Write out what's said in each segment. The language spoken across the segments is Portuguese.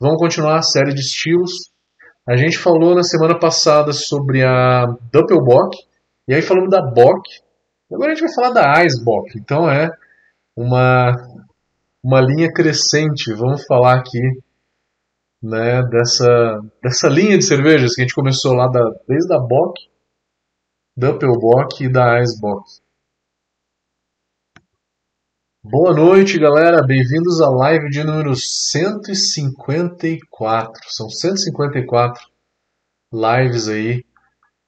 Vamos continuar a série de estilos. A gente falou na semana passada sobre a Doppelbock, e aí falamos da Bock. Agora a gente vai falar da Eisbock. Então é uma, uma linha crescente. Vamos falar aqui né, dessa, dessa linha de cervejas que a gente começou lá da, desde a Bock, Doppelbock e da Eisbock. Boa noite, galera. Bem-vindos à live de número 154. São 154 lives aí.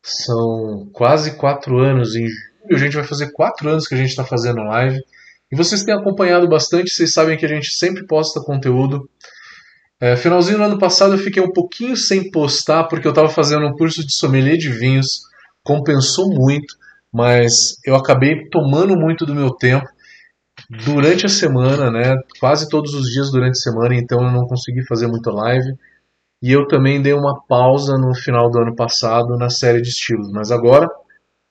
São quase quatro anos. Em julho a gente vai fazer quatro anos que a gente está fazendo live. E vocês têm acompanhado bastante. Vocês sabem que a gente sempre posta conteúdo. É, finalzinho do ano passado eu fiquei um pouquinho sem postar porque eu estava fazendo um curso de sommelier de vinhos. Compensou muito, mas eu acabei tomando muito do meu tempo durante a semana, né? Quase todos os dias durante a semana, então eu não consegui fazer muita live. E eu também dei uma pausa no final do ano passado na série de estilos, mas agora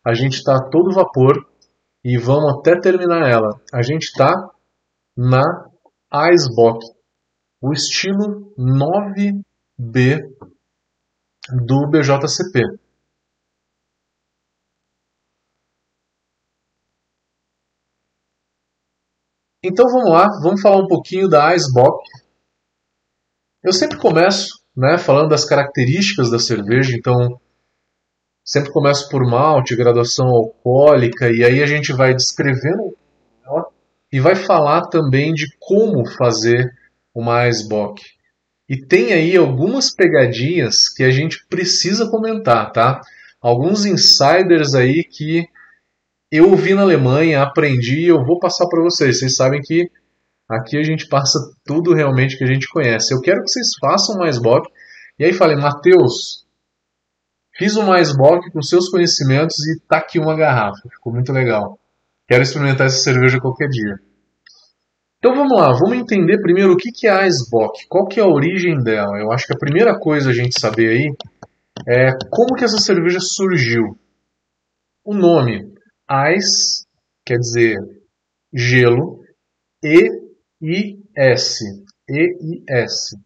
a gente está todo vapor e vamos até terminar ela. A gente está na Icebox, o estilo 9B do BJCP. Então vamos lá, vamos falar um pouquinho da Icebox. Eu sempre começo né, falando das características da cerveja, então sempre começo por malte, graduação alcoólica, e aí a gente vai descrevendo e vai falar também de como fazer uma Icebox. E tem aí algumas pegadinhas que a gente precisa comentar, tá? Alguns insiders aí que eu vi na Alemanha, aprendi e eu vou passar para vocês. Vocês sabem que aqui a gente passa tudo realmente que a gente conhece. Eu quero que vocês façam mais bock. E aí falei, Matheus, fiz o mais bock com seus conhecimentos e tá aqui uma garrafa. Ficou muito legal. Quero experimentar essa cerveja qualquer dia. Então vamos lá, vamos entender primeiro o que é a Icebox, qual que é a origem dela. Eu acho que a primeira coisa a gente saber aí é como que essa cerveja surgiu. O nome, Ice quer dizer gelo, E-I-S. E-I-S.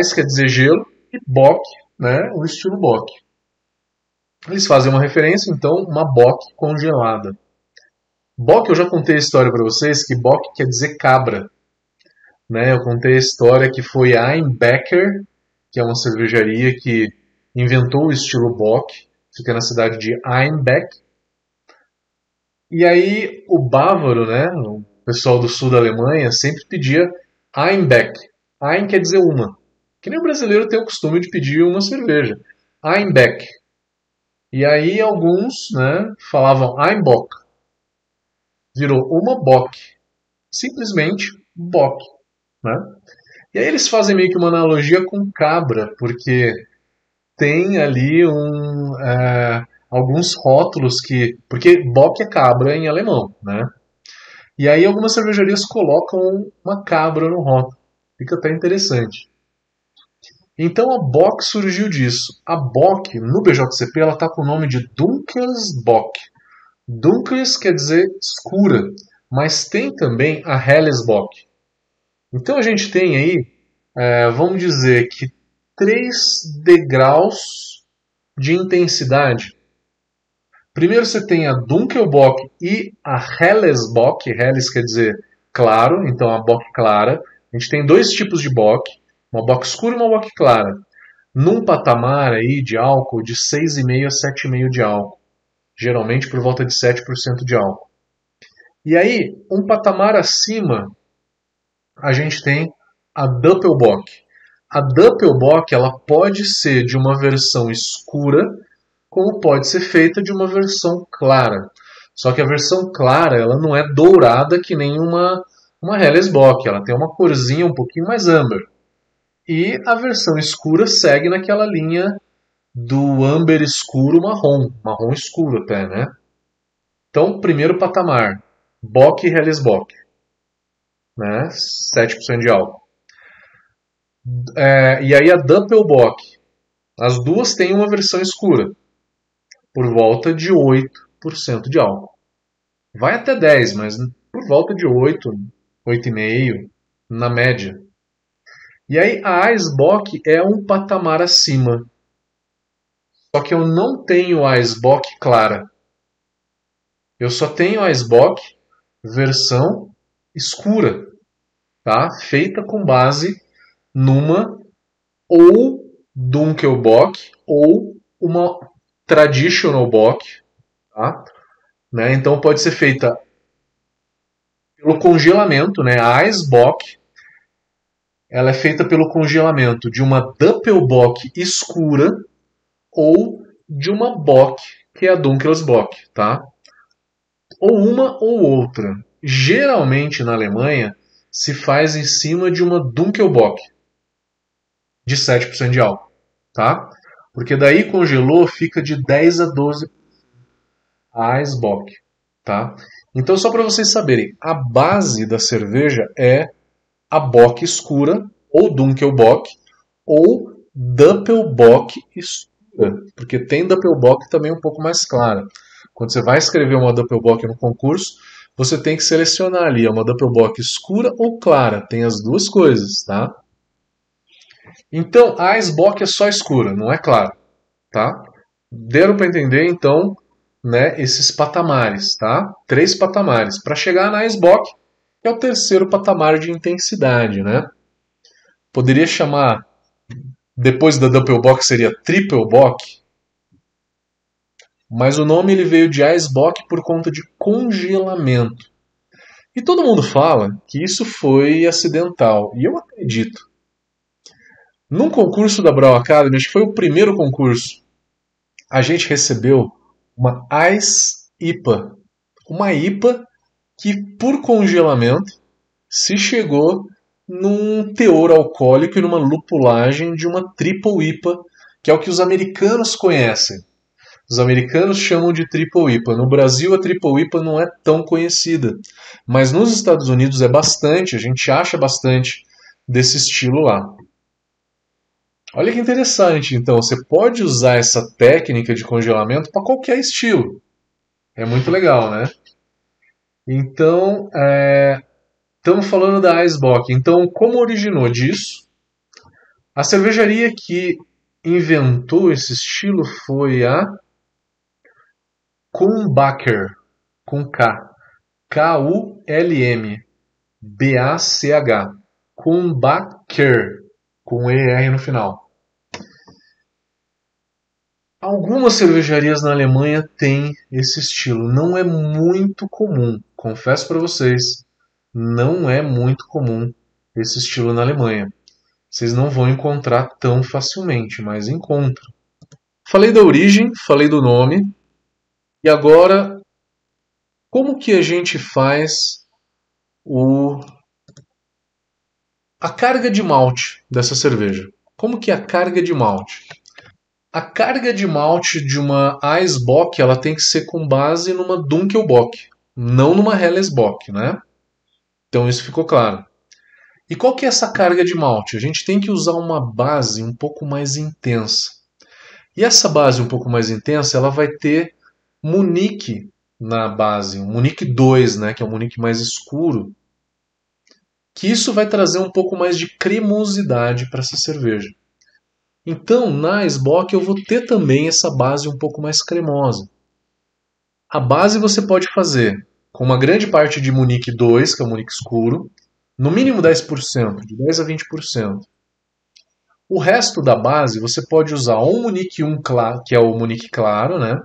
Ice quer dizer gelo e Bock, né, o estilo Bock. Eles fazem uma referência, então, uma Bock congelada. Bock, eu já contei a história para vocês que Bock quer dizer cabra. Né? Eu contei a história que foi a Einbecker, que é uma cervejaria que inventou o estilo Bock, fica na cidade de Einbeck, e aí o bávaro, né, o pessoal do sul da Alemanha, sempre pedia Einbeck. Ein quer dizer uma. Que nem o brasileiro tem o costume de pedir uma cerveja. Einbeck. E aí alguns né, falavam Einbock. Virou uma Bock. Simplesmente Bock. Né? E aí eles fazem meio que uma analogia com cabra, porque tem ali um. É, alguns rótulos que. Porque Bock é cabra em alemão, né? E aí algumas cervejarias colocam uma cabra no rótulo. Fica até interessante. Então a Bock surgiu disso. A Bock, no BJCP, ela está com o nome de Dunkelsbock. Dunkels quer dizer escura, mas tem também a Hellesbock. Então a gente tem aí, é, vamos dizer que três degraus de intensidade. Primeiro você tem a Dunkelbock e a Hellesbock. Helles quer dizer claro, então a bock clara. A gente tem dois tipos de bock, uma bock escura e uma bock clara. Num patamar aí de álcool de 6,5 a 7,5 de álcool. Geralmente por volta de 7% de álcool. E aí, um patamar acima, a gente tem a Doppelbock. A Doppelbock ela pode ser de uma versão escura como pode ser feita de uma versão clara. Só que a versão clara ela não é dourada que nem uma, uma Hellesbock, ela tem uma corzinha um pouquinho mais amber. E a versão escura segue naquela linha do amber escuro marrom, marrom escuro até, né? Então, primeiro patamar, Bock e Hellesbock, né? 7% de álcool. É, e aí a Doppelbock, as duas têm uma versão escura por volta de 8% de álcool. Vai até 10, mas por volta de 8, 8,5 na média. E aí a Eisbock é um patamar acima. Só que eu não tenho a Eisbock clara. Eu só tenho a Eisbock versão escura, tá? Feita com base numa ou Dunkelbock ou uma Traditional Bock, tá? Né? Então pode ser feita pelo congelamento, né? A Eisbock ela é feita pelo congelamento de uma Doppelbock escura ou de uma Bock, que é a Dunkelsbock, tá? Ou uma ou outra. Geralmente na Alemanha se faz em cima de uma Dunkelbock de 7% de álcool, tá? Porque daí congelou, fica de 10 a 12 a Eisbock, tá? Então só para vocês saberem, a base da cerveja é a Bock escura, ou Dunkelbock, ou Doppelbock escura, porque tem Doppelbock também um pouco mais clara. Quando você vai escrever uma Doppelbock no concurso, você tem que selecionar ali, é uma Doppelbock escura ou clara, tem as duas coisas, tá? Então, a Icebox é só escura, não é clara, tá? Deram para entender, então, né, esses patamares, tá? Três patamares. Para chegar na Icebox, é o terceiro patamar de intensidade, né? Poderia chamar, depois da Double Box seria Triple Box, mas o nome ele veio de Icebox por conta de congelamento. E todo mundo fala que isso foi acidental, e eu acredito. Num concurso da Brawl Academy, acho que foi o primeiro concurso, a gente recebeu uma Ice IPA. Uma IPA que por congelamento se chegou num teor alcoólico e numa lupulagem de uma triple IPA, que é o que os americanos conhecem. Os americanos chamam de triple IPA. No Brasil a triple IPA não é tão conhecida, mas nos Estados Unidos é bastante, a gente acha bastante desse estilo lá. Olha que interessante, então, você pode usar essa técnica de congelamento para qualquer estilo. É muito legal, né? Então, é, estamos falando da Icebox. Então, como originou disso? A cervejaria que inventou esse estilo foi a Kumbacher, com K. K-U-L-M. B-A-C-H. Kumbacher, com E-R no final. Algumas cervejarias na Alemanha têm esse estilo. Não é muito comum, confesso para vocês. Não é muito comum esse estilo na Alemanha. Vocês não vão encontrar tão facilmente, mas encontram. Falei da origem, falei do nome. E agora, como que a gente faz o a carga de malte dessa cerveja? Como que é a carga de malte? A carga de malte de uma Eisbock ela tem que ser com base numa Dunkelbock, não numa Hellesbock, né? Então isso ficou claro. E qual que é essa carga de malte? A gente tem que usar uma base um pouco mais intensa. E essa base um pouco mais intensa, ela vai ter Munique na base, um Munique 2, né, que é um Munique mais escuro, que isso vai trazer um pouco mais de cremosidade para essa cerveja. Então, na SBOC eu vou ter também essa base um pouco mais cremosa. A base você pode fazer com uma grande parte de Munique 2, que é o Munique escuro, no mínimo 10%, de 10 a 20%. O resto da base você pode usar um Munique 1, que é o Munique claro, né?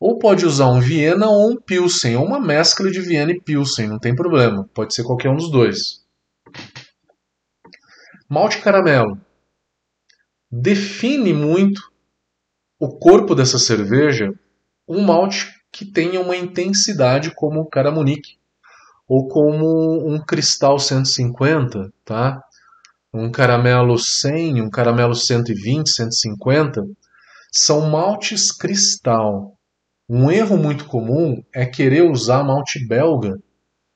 Ou pode usar um Viena ou um Pilsen, ou uma mescla de Viena e Pilsen, não tem problema. Pode ser qualquer um dos dois. Malte caramelo define muito o corpo dessa cerveja um malte que tenha uma intensidade como o Caramunique ou como um Cristal 150, tá? Um caramelo 100, um caramelo 120, 150, são maltes cristal. Um erro muito comum é querer usar malte belga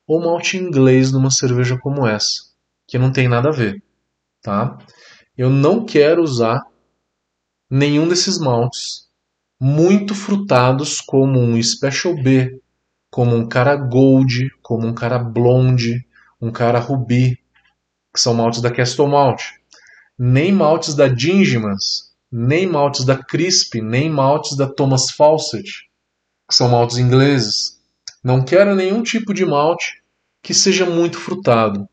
ou malte inglês numa cerveja como essa, que não tem nada a ver, tá? Eu não quero usar nenhum desses maltes muito frutados como um Special B, como um cara Gold, como um cara Blonde, um cara Ruby. que são maltes da Castle Malt, nem maltes da Dingimas, nem maltes da Crisp, nem maltes da Thomas Fawcett, que são maltes ingleses. Não quero nenhum tipo de malte que seja muito frutado.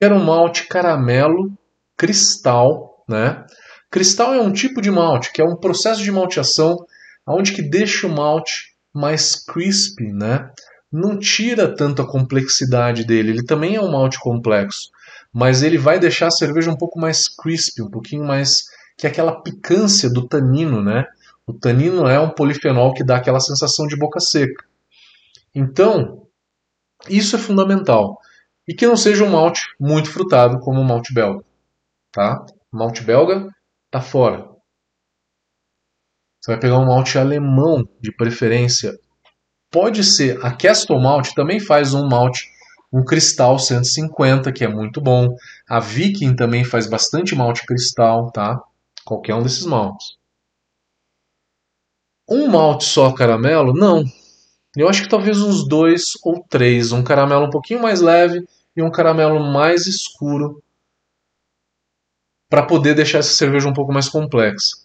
Quero um malte caramelo, cristal, né? Cristal é um tipo de malte, que é um processo de malteação onde que deixa o malte mais crispy, né? Não tira tanto a complexidade dele, ele também é um malte complexo, mas ele vai deixar a cerveja um pouco mais crispy, um pouquinho mais que é aquela picância do tanino, né? O tanino é um polifenol que dá aquela sensação de boca seca. Então, isso é fundamental. E que não seja um malte muito frutado como o malte belga, tá? Malte belga tá fora. Você vai pegar um malte alemão de preferência. Pode ser, a Castle Malt também faz um malte, um cristal 150, que é muito bom. A Viking também faz bastante malte cristal, tá? Qualquer um desses maltes. Um malte só caramelo? Não. Eu acho que talvez uns dois ou três. Um caramelo um pouquinho mais leve e um caramelo mais escuro para poder deixar essa cerveja um pouco mais complexa.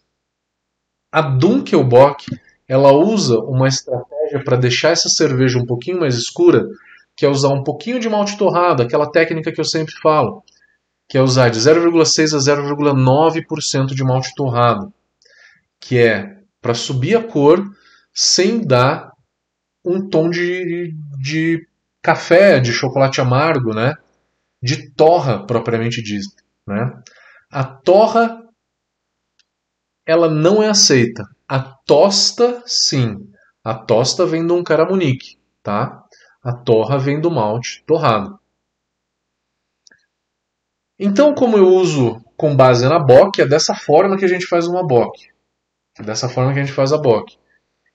A Dunkelbock ela usa uma estratégia para deixar essa cerveja um pouquinho mais escura, que é usar um pouquinho de malte torrado, aquela técnica que eu sempre falo, que é usar de 0,6 a 0,9% de malte torrado, que é para subir a cor sem dar um tom de, de café, de chocolate amargo, né? De torra propriamente dito, né? A torra ela não é aceita. A tosta, sim. A tosta vem de um caramunique, tá? A torra vem do malte torrado. Então, como eu uso com base na bock, é dessa forma que a gente faz uma bock. É dessa forma que a gente faz a bock.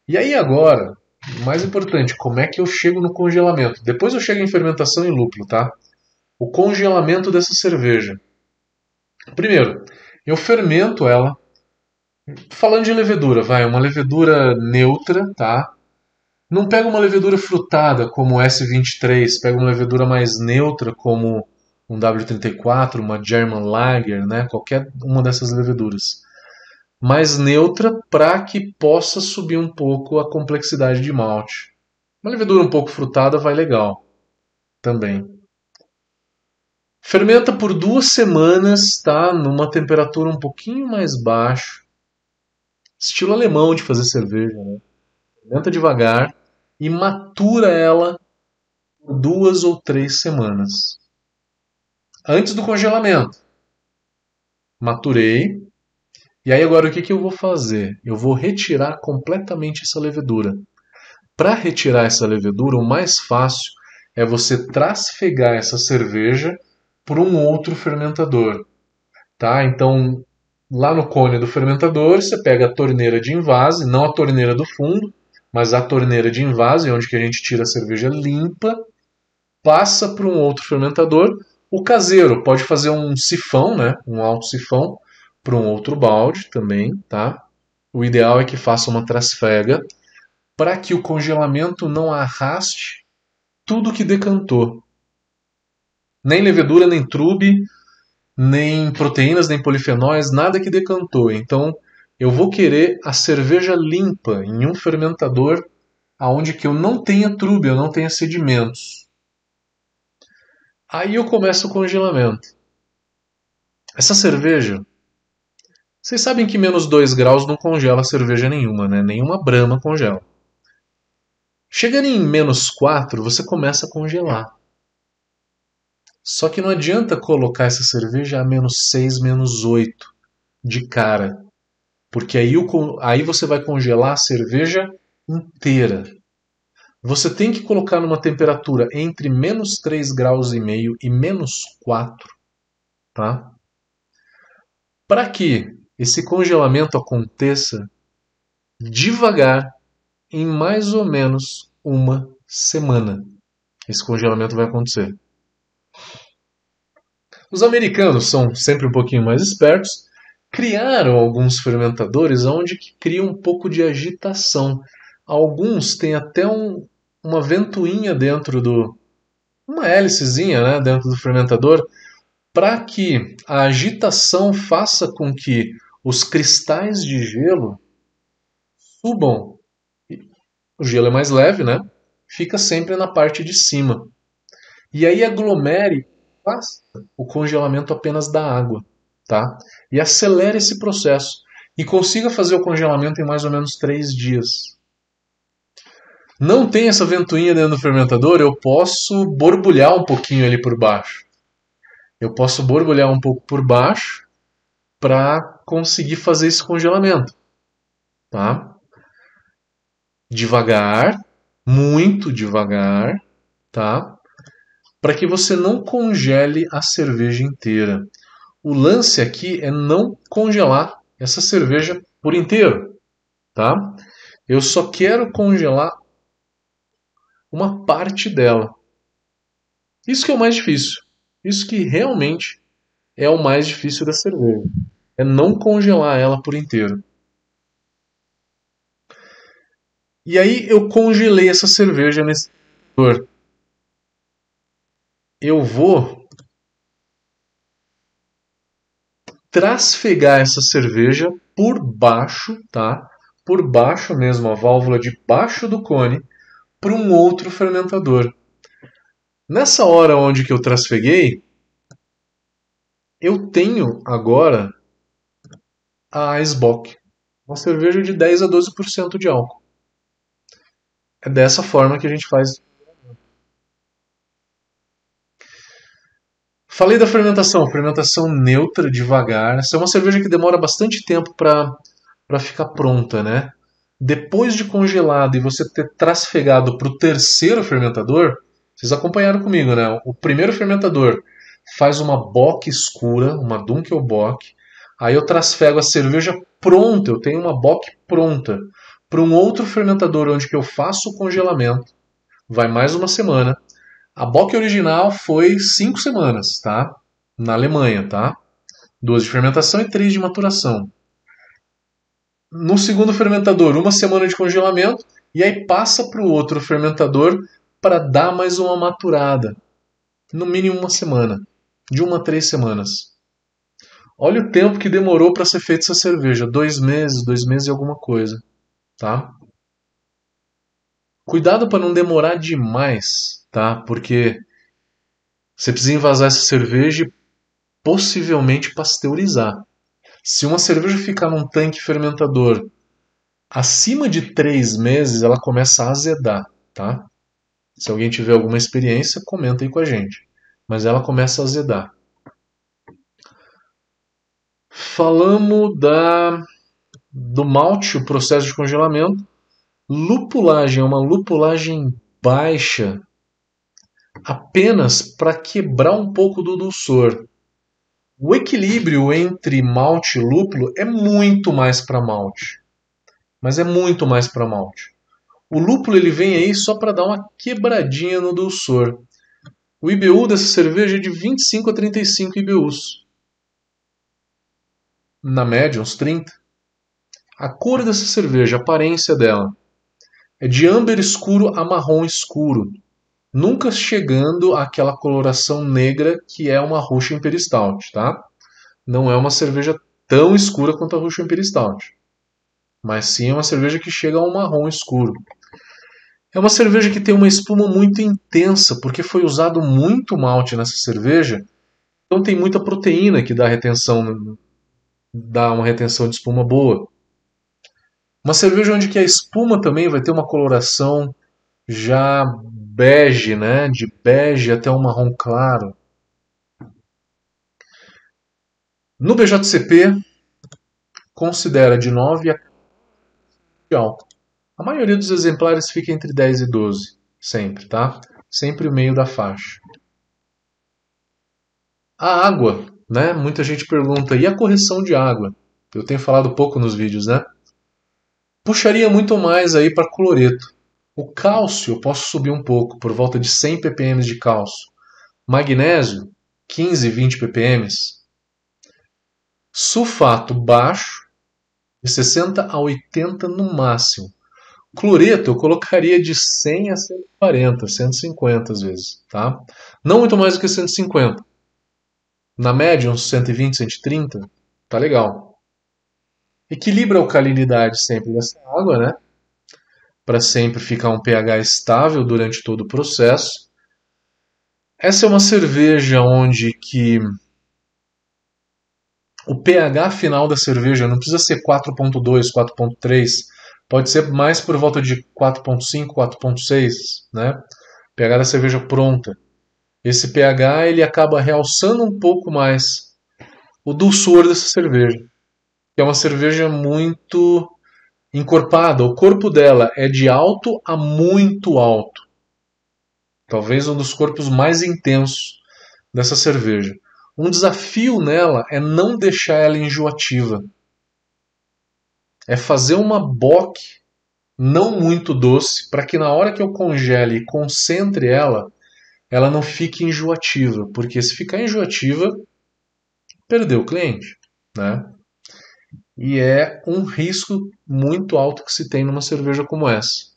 E aí agora, o mais importante, como é que eu chego no congelamento? Depois eu chego em fermentação e lúpulo, tá? O congelamento dessa cerveja. Primeiro, eu fermento ela. Falando de levedura, vai, uma levedura neutra, tá? Não pega uma levedura frutada como S23, pega uma levedura mais neutra como um W34, uma German Lager, né? Qualquer uma dessas leveduras. Mais neutra para que possa subir um pouco a complexidade de malte. Uma levedura um pouco frutada vai legal também. Fermenta por duas semanas, tá? Numa temperatura um pouquinho mais baixa. Estilo alemão de fazer cerveja, né? Fermenta devagar e matura ela por duas ou três semanas. Antes do congelamento. Maturei. E aí agora o que, que eu vou fazer? Eu vou retirar completamente essa levedura. Para retirar essa levedura, o mais fácil é você trasfegar essa cerveja por um outro fermentador. Tá? Então, lá no cone do fermentador, você pega a torneira de invase, não a torneira do fundo, mas a torneira de invase, onde que a gente tira a cerveja limpa, passa para um outro fermentador. O caseiro pode fazer um sifão, né? um alto sifão, para um outro balde também. Tá? O ideal é que faça uma trasfega para que o congelamento não arraste tudo que decantou. Nem levedura, nem trube, nem proteínas, nem polifenóis, nada que decantou. Então, eu vou querer a cerveja limpa em um fermentador aonde que eu não tenha trube, eu não tenha sedimentos. Aí eu começo o congelamento. Essa cerveja, vocês sabem que menos 2 graus não congela cerveja nenhuma, né? Nenhuma brama congela. Chegando em menos 4, você começa a congelar. Só que não adianta colocar essa cerveja a menos 6, menos 8 de cara. Porque aí, o, aí você vai congelar a cerveja inteira. Você tem que colocar numa temperatura entre menos 3 graus e meio e menos 4. Tá? Para que esse congelamento aconteça devagar em mais ou menos uma semana. Esse congelamento vai acontecer. Os americanos são sempre um pouquinho mais espertos, criaram alguns fermentadores onde criam um pouco de agitação. Alguns têm até um, uma ventoinha dentro do uma hélicezinha, né, dentro do fermentador, para que a agitação faça com que os cristais de gelo subam. O gelo é mais leve, né? Fica sempre na parte de cima. E aí aglomere o congelamento apenas da água, tá? E acelere esse processo e consiga fazer o congelamento em mais ou menos três dias. Não tem essa ventoinha dentro do fermentador, eu posso borbulhar um pouquinho ali por baixo. Eu posso borbulhar um pouco por baixo para conseguir fazer esse congelamento, tá? Devagar, muito devagar, tá? Para que você não congele a cerveja inteira. O lance aqui é não congelar essa cerveja por inteiro, tá? Eu só quero congelar uma parte dela. Isso que é o mais difícil. Isso que realmente é o mais difícil da cerveja. É não congelar ela por inteiro. E aí eu congelei essa cerveja nesse Eu vou trasfegar essa cerveja por baixo, tá? Por baixo mesmo, a válvula de baixo do cone, para um outro fermentador. Nessa hora onde que eu trasfeguei, eu tenho agora a Eisbock, uma cerveja de 10 a 12% de álcool. É dessa forma que a gente faz Falei da fermentação, fermentação neutra, devagar. Essa é uma cerveja que demora bastante tempo para ficar pronta, né? Depois de congelado e você ter trasfegado para o terceiro fermentador, vocês acompanharam comigo, né? O primeiro fermentador faz uma bock escura, uma Dunkelbock. Aí eu trasfego a cerveja pronta, eu tenho uma bock pronta para um outro fermentador onde que eu faço o congelamento. Vai mais uma semana. A Bock original foi cinco semanas, tá? Na Alemanha, tá? Duas de fermentação e três de maturação. No segundo fermentador, uma semana de congelamento e aí passa para o outro fermentador para dar mais uma maturada. No mínimo uma semana. De uma a três semanas. Olha o tempo que demorou para ser feita essa cerveja. Dois meses, dois meses e alguma coisa. Tá? Cuidado para não demorar demais tá? Porque você precisa envasar essa cerveja e possivelmente pasteurizar. Se uma cerveja ficar num tanque fermentador acima de três meses, ela começa a azedar, tá? Se alguém tiver alguma experiência, comenta aí com a gente. Mas ela começa a azedar. Falamos da do malte, o processo de congelamento. Lupulagem é uma lupulagem baixa apenas para quebrar um pouco do dulçor. O equilíbrio entre malte e lúpulo é muito mais para malte. Mas é muito mais para malte. O lúpulo ele vem aí só para dar uma quebradinha no dulçor. O IBU dessa cerveja é de 25 a 35 IBUs. Na média, uns 30. A cor dessa cerveja, a aparência dela, é de âmbar escuro a marrom escuro nunca chegando àquela coloração negra que é uma Russian Imperial Stout, tá? Não é uma cerveja tão escura quanto a Russian Imperial Stout, mas sim é uma cerveja que chega a um marrom escuro. É uma cerveja que tem uma espuma muito intensa, porque foi usado muito malte nessa cerveja, então tem muita proteína que dá retenção, dá uma retenção de espuma boa. Uma cerveja onde que a espuma também vai ter uma coloração já bege, né? De bege até um marrom claro. No BJCP, considera de 9 a de álcool. A maioria dos exemplares fica entre 10 e 12, sempre, tá? Sempre o meio da faixa. A água, né? Muita gente pergunta, e a correção de água? Eu tenho falado pouco nos vídeos, né? Puxaria muito mais aí para cloreto. O cálcio eu posso subir um pouco, por volta de 100 ppm de cálcio. Magnésio, 15, 20 ppm. Sulfato baixo, de 60 a 80 no máximo. Cloreto eu colocaria de 100 a 140, 150 às vezes, tá? Não muito mais do que 150. Na média, uns 120, 130, tá legal. Equilibra a alcalinidade sempre dessa água, né? Para sempre ficar um pH estável durante todo o processo. Essa é uma cerveja onde que o pH final da cerveja não precisa ser 4.2, 4.3, pode ser mais por volta de 4.5, 4.6, né? pH da cerveja pronta. Esse pH ele acaba realçando um pouco mais o dulçor dessa cerveja, é uma cerveja muito encorpada. O corpo dela é de alto a muito alto. Talvez um dos corpos mais intensos dessa cerveja. Um desafio nela é não deixar ela enjoativa. É fazer uma bock não muito doce para que na hora que eu congele e concentre ela, ela não fique enjoativa, porque se ficar enjoativa, perdeu o cliente, né? E é um risco muito alto que se tem numa cerveja como essa.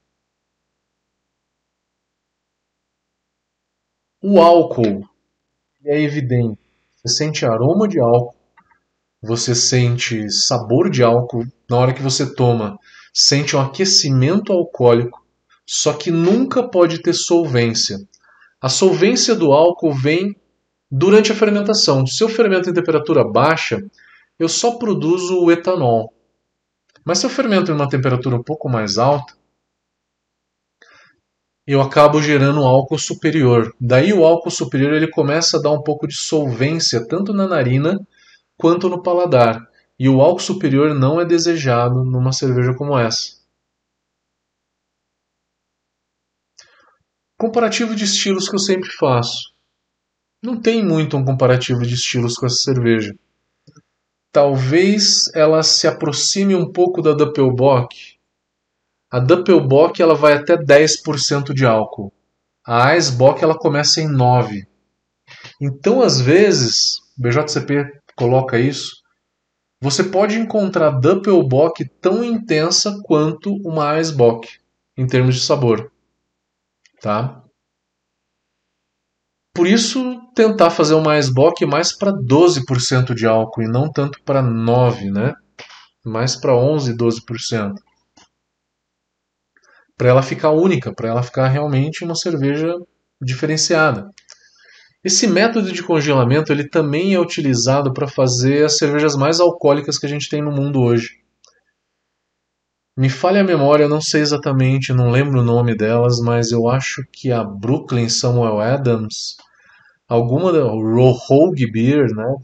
O álcool é evidente você sente aroma de álcool, você sente sabor de álcool na hora que você toma, sente um aquecimento alcoólico, só que nunca pode ter solvência. A solvência do álcool vem durante a fermentação. Se eu fermento em temperatura baixa, eu só produzo o etanol. Mas se eu fermento em uma temperatura um pouco mais alta, eu acabo gerando álcool superior. Daí o álcool superior ele começa a dar um pouco de solvência tanto na narina quanto no paladar. E o álcool superior não é desejado numa cerveja como essa. Comparativo de estilos que eu sempre faço. Não tem muito um comparativo de estilos com essa cerveja. Talvez ela se aproxime um pouco da Doppelbock, a Doppelbock ela vai até 10% de álcool. A Eisbock ela começa em 9. Então, às vezes, o BJCP coloca isso, você pode encontrar Doppelbock tão intensa quanto uma Eisbock em termos de sabor, tá? Por isso, tentar fazer uma Eisbock mais para 12% de álcool e não tanto para 9, né? Mais para 11, 12% para ela ficar única, para ela ficar realmente uma cerveja diferenciada. Esse método de congelamento ele também é utilizado para fazer as cervejas mais alcoólicas que a gente tem no mundo hoje. Me falha a memória, eu não sei exatamente, não lembro o nome delas, mas eu acho que a Brooklyn Samuel Adams, alguma Rogue Beer, né?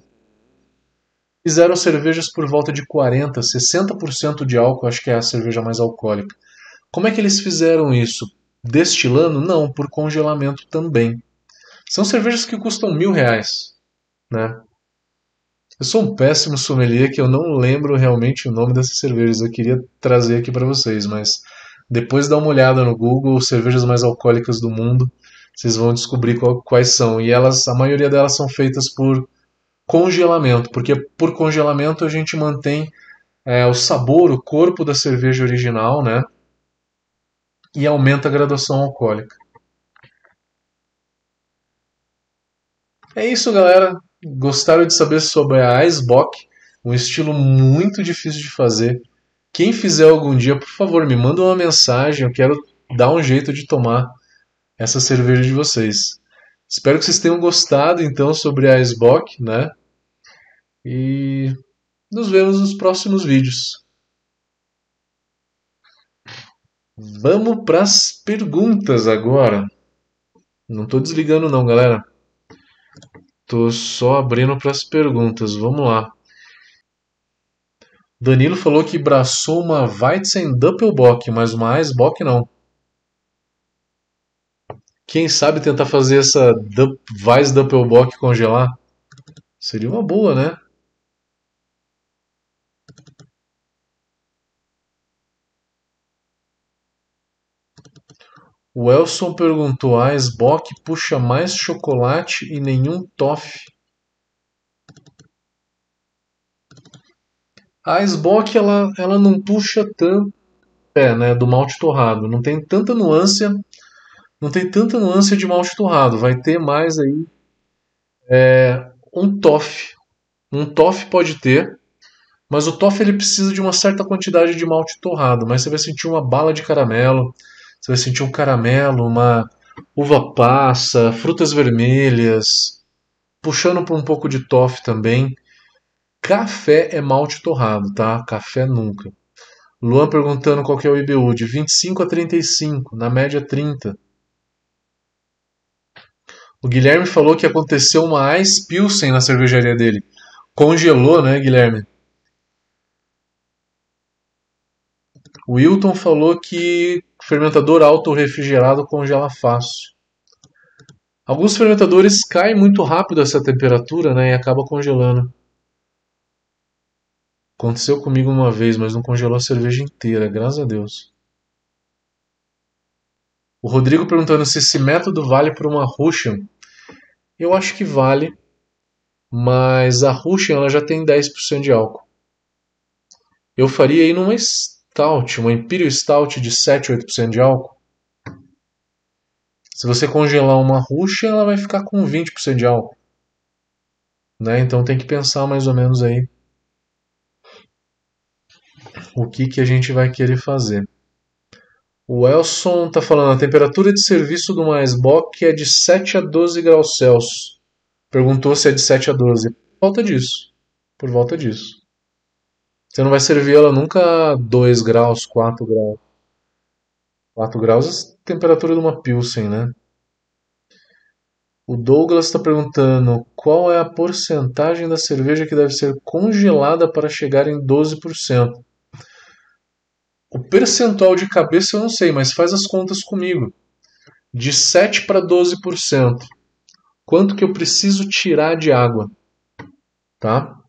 Fizeram cervejas por volta de 40, 60% de álcool, acho que é a cerveja mais alcoólica. Como é que eles fizeram isso? Destilando? Não, por congelamento também. São cervejas que custam mil reais. Né? Eu sou um péssimo sommelier que eu não lembro realmente o nome dessas cervejas. Eu queria trazer aqui para vocês, mas depois dá uma olhada no Google, cervejas mais alcoólicas do mundo, vocês vão descobrir qual, quais são. E elas, a maioria delas são feitas por congelamento, porque por congelamento a gente mantém é, o sabor, o corpo da cerveja original, né? e aumenta a graduação alcoólica. É isso, galera. Gostaram de saber sobre a Icebock, um estilo muito difícil de fazer. Quem fizer algum dia, por favor, me manda uma mensagem. Eu quero dar um jeito de tomar essa cerveja de vocês. Espero que vocês tenham gostado então sobre a Icebock, né? E nos vemos nos próximos vídeos. Vamos para as perguntas agora. Não estou desligando não, galera. Estou só abrindo para as perguntas. Vamos lá. Danilo falou que braçou uma Weizen Doppelbock, mas uma Eisbock não. Quem sabe tentar fazer essa Weiss Doppelbock congelar? Seria uma boa, né? O Elson perguntou: a Sbock puxa mais chocolate e nenhum toffee? A Sbock ela, ela não puxa tanto é, né, do malte torrado, não tem tanta nuance, não tem tanta nuance de malte torrado, vai ter mais aí é, um toff. Um toff pode ter, mas o toff ele precisa de uma certa quantidade de malte torrado, mas você vai sentir uma bala de caramelo, você vai sentir um caramelo, uma uva passa, frutas vermelhas, puxando para um pouco de toff também. Café é malte torrado, tá? Café nunca. Luan perguntando qual que é o IBU, de 25 a 35, na média 30. O Guilherme falou que aconteceu uma Ice Pilsen na cervejaria dele. Congelou, né, Guilherme? O Wilton falou que fermentador auto-refrigerado congela fácil. Alguns fermentadores caem muito rápido essa temperatura né, e acaba congelando. Aconteceu comigo uma vez, mas não congelou a cerveja inteira, graças a Deus. O Rodrigo perguntando se esse método vale para uma Russian. Eu acho que vale, mas a Russian ela já tem 10% de álcool. Eu faria aí numa Stout, uma Imperial Stout de 7, 8% de álcool. Se você congelar uma Russian, ela vai ficar com 20% de álcool. Né? Então tem que pensar mais ou menos aí o que, que a gente vai querer fazer. O Elson está falando, a temperatura de serviço do Maisbock é de 7 a 12 graus Celsius. Perguntou se é de 7 a 12. Por volta disso. Por volta disso. Você não vai servir ela nunca a 2 graus, 4 graus. 4 graus é a temperatura de uma Pilsen, né? O Douglas está perguntando qual é a porcentagem da cerveja que deve ser congelada para chegar em 12%. O percentual de cabeça eu não sei, mas faz as contas comigo. De 7 para 12%. Quanto que eu preciso tirar de água? Tá?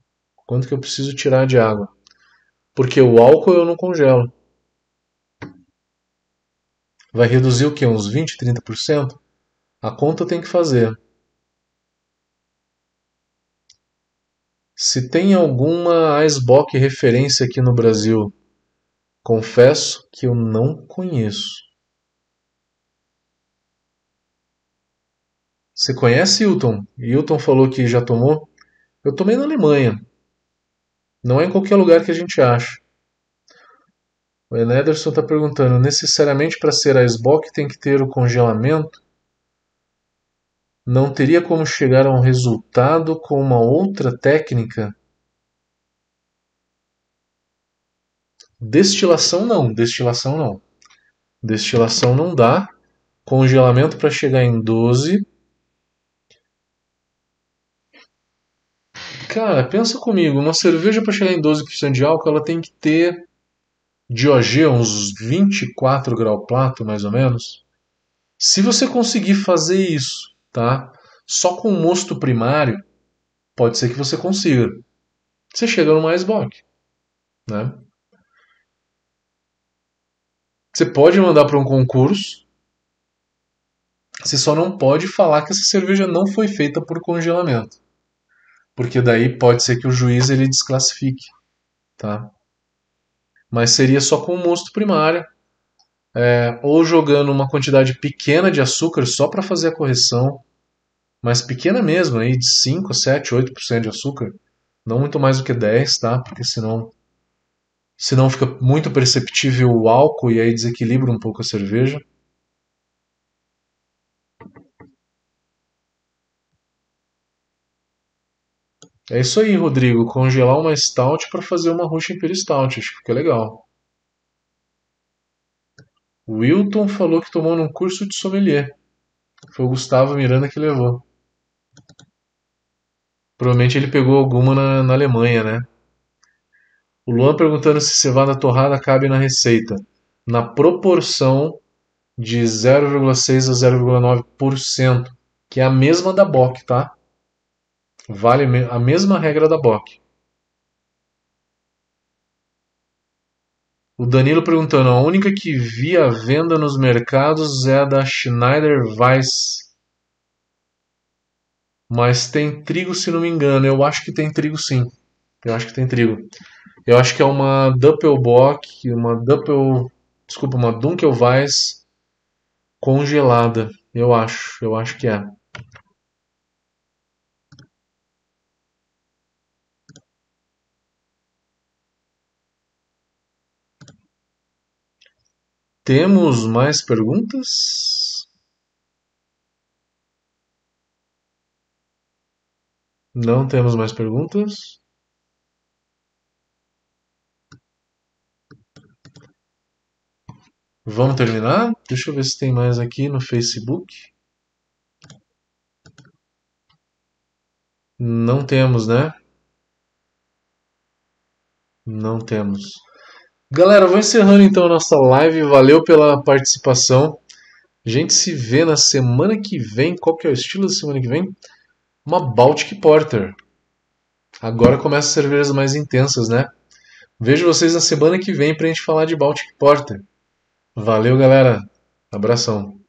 Quanto que eu preciso tirar de água? Porque o álcool eu não congelo. Vai reduzir o que? Uns 20, 30%? A conta tem que fazer. Se tem alguma Icebox referência aqui no Brasil Confesso que eu não conheço. Você conhece Hilton? Hilton falou que já tomou? Eu tomei na Alemanha. Não é em qualquer lugar que a gente acha. O Ederson está perguntando: necessariamente para ser a SBOC tem que ter o congelamento? Não teria como chegar a um resultado com uma outra técnica? Destilação não, destilação não. Destilação não dá. Congelamento para chegar em 12. Cara, pensa comigo, uma cerveja para chegar em 12% de álcool, ela tem que ter de OG uns 24 grau plato, mais ou menos. Se você conseguir fazer isso, tá? Só com mosto primário, pode ser que você consiga. Você chega no mais bock, né? Você pode mandar para um concurso. Você só não pode falar que essa cerveja não foi feita por congelamento. Porque daí pode ser que o juiz ele desclassifique, tá? Mas seria só com mosto primário, é, ou jogando uma quantidade pequena de açúcar só para fazer a correção, mas pequena mesmo, aí de 5, 7, 8% de açúcar, não muito mais do que 10, tá? Porque senão senão fica muito perceptível o álcool e aí desequilibra um pouco a cerveja. É isso aí, Rodrigo. Congelar uma stout para fazer uma Russian Imperial Stout. Acho que fica legal. Wilton falou que tomou num curso de sommelier. Foi o Gustavo Miranda que levou. Provavelmente ele pegou alguma na, na Alemanha, né? O Luan perguntando se cevada torrada cabe na receita. Na proporção de 0,6 a 0,9%, que é a mesma da BOC, tá? Vale a mesma regra da BOC. O Danilo perguntando, a única que vi venda nos mercados é a da Schneider Weiss. Mas tem trigo, se não me engano. Eu acho que tem trigo sim. Eu acho que tem trigo. Eu acho que é uma Doppelbock, uma Doppel. Desculpa, uma Dunkelweiss congelada. Eu acho, eu acho que é. Temos mais perguntas? Não temos mais perguntas? Vamos terminar? Deixa eu ver se tem mais aqui no Facebook. Não temos, né? Não temos. Galera, vou encerrando então a nossa live. Valeu pela participação. A gente se vê na semana que vem. Qual que é o estilo da semana que vem? Uma Baltic Porter. Agora começa as cervejas mais intensas, né? Vejo vocês na semana que vem pra gente falar de Baltic Porter. Valeu, galera. Abração.